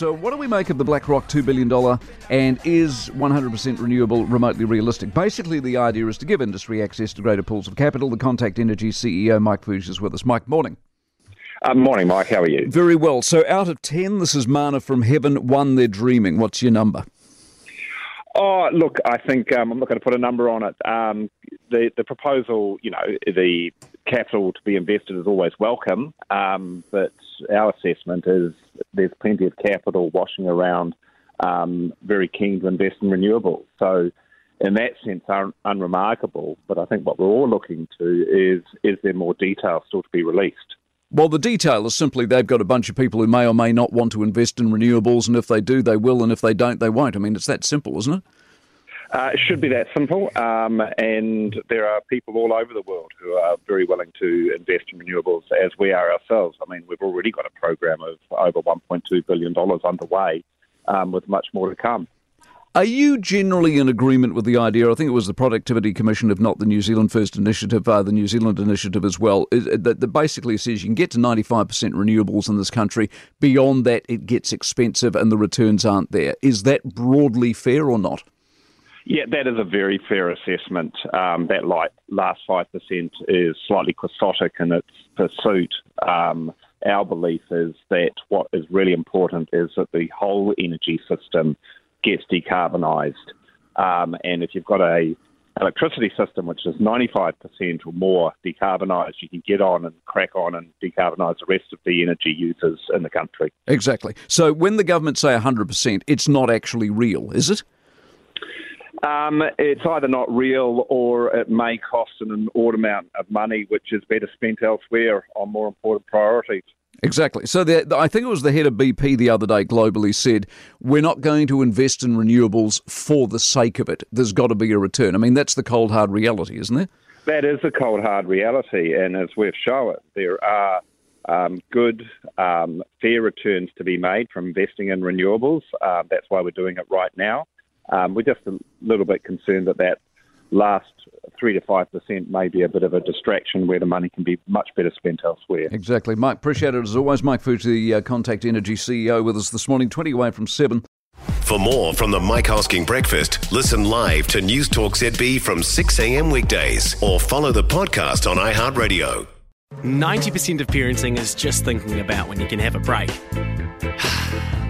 So, what do we make of the BlackRock $2 billion and is 100% renewable remotely realistic? Basically, the idea is to give industry access to greater pools of capital. The Contact Energy CEO, Mike Fuge, is with us. Mike, morning. Uh, morning, Mike. How are you? Very well. So, out of 10, this is Mana from Heaven. One, they're dreaming. What's your number? Oh, look, I think um, I'm not going to put a number on it. Um, the the proposal, you know, the capital to be invested is always welcome, um, but our assessment is there's plenty of capital washing around, um, very keen to invest in renewables. So, in that sense, are unremarkable. But I think what we're all looking to is is there more detail still to be released? Well, the detail is simply they've got a bunch of people who may or may not want to invest in renewables, and if they do, they will, and if they don't, they won't. I mean, it's that simple, isn't it? Uh, it should be that simple, um, and there are people all over the world who are very willing to invest in renewables, as we are ourselves. I mean, we've already got a program of over $1.2 billion underway, um, with much more to come. Are you generally in agreement with the idea? I think it was the Productivity Commission, if not the New Zealand First Initiative, uh, the New Zealand Initiative as well, that, that basically says you can get to 95% renewables in this country. Beyond that, it gets expensive and the returns aren't there. Is that broadly fair or not? Yeah, that is a very fair assessment. Um, that last 5% is slightly quixotic in its pursuit. Um, our belief is that what is really important is that the whole energy system gets decarbonised. Um, and if you've got a electricity system which is 95% or more decarbonised, you can get on and crack on and decarbonise the rest of the energy users in the country. Exactly. So when the government say 100%, it's not actually real, is it? Um, it's either not real or it may cost an inordinate amount of money, which is better spent elsewhere on more important priorities. Exactly. So the, the, I think it was the head of BP the other day globally said, we're not going to invest in renewables for the sake of it. There's got to be a return. I mean, that's the cold, hard reality, isn't it? That is the cold, hard reality. And as we've shown, there are um, good, um, fair returns to be made from investing in renewables. Uh, that's why we're doing it right now. Um, we're just a little bit concerned that that last three to five percent may be a bit of a distraction where the money can be much better spent elsewhere. Exactly, Mike. Appreciate it as always. Mike Fuge, the uh, Contact Energy CEO, with us this morning, twenty away from seven. For more from the Mike Hosking Breakfast, listen live to News Talk ZB from 6 a.m. weekdays or follow the podcast on iHeartRadio. 90% of parenting is just thinking about when you can have a break.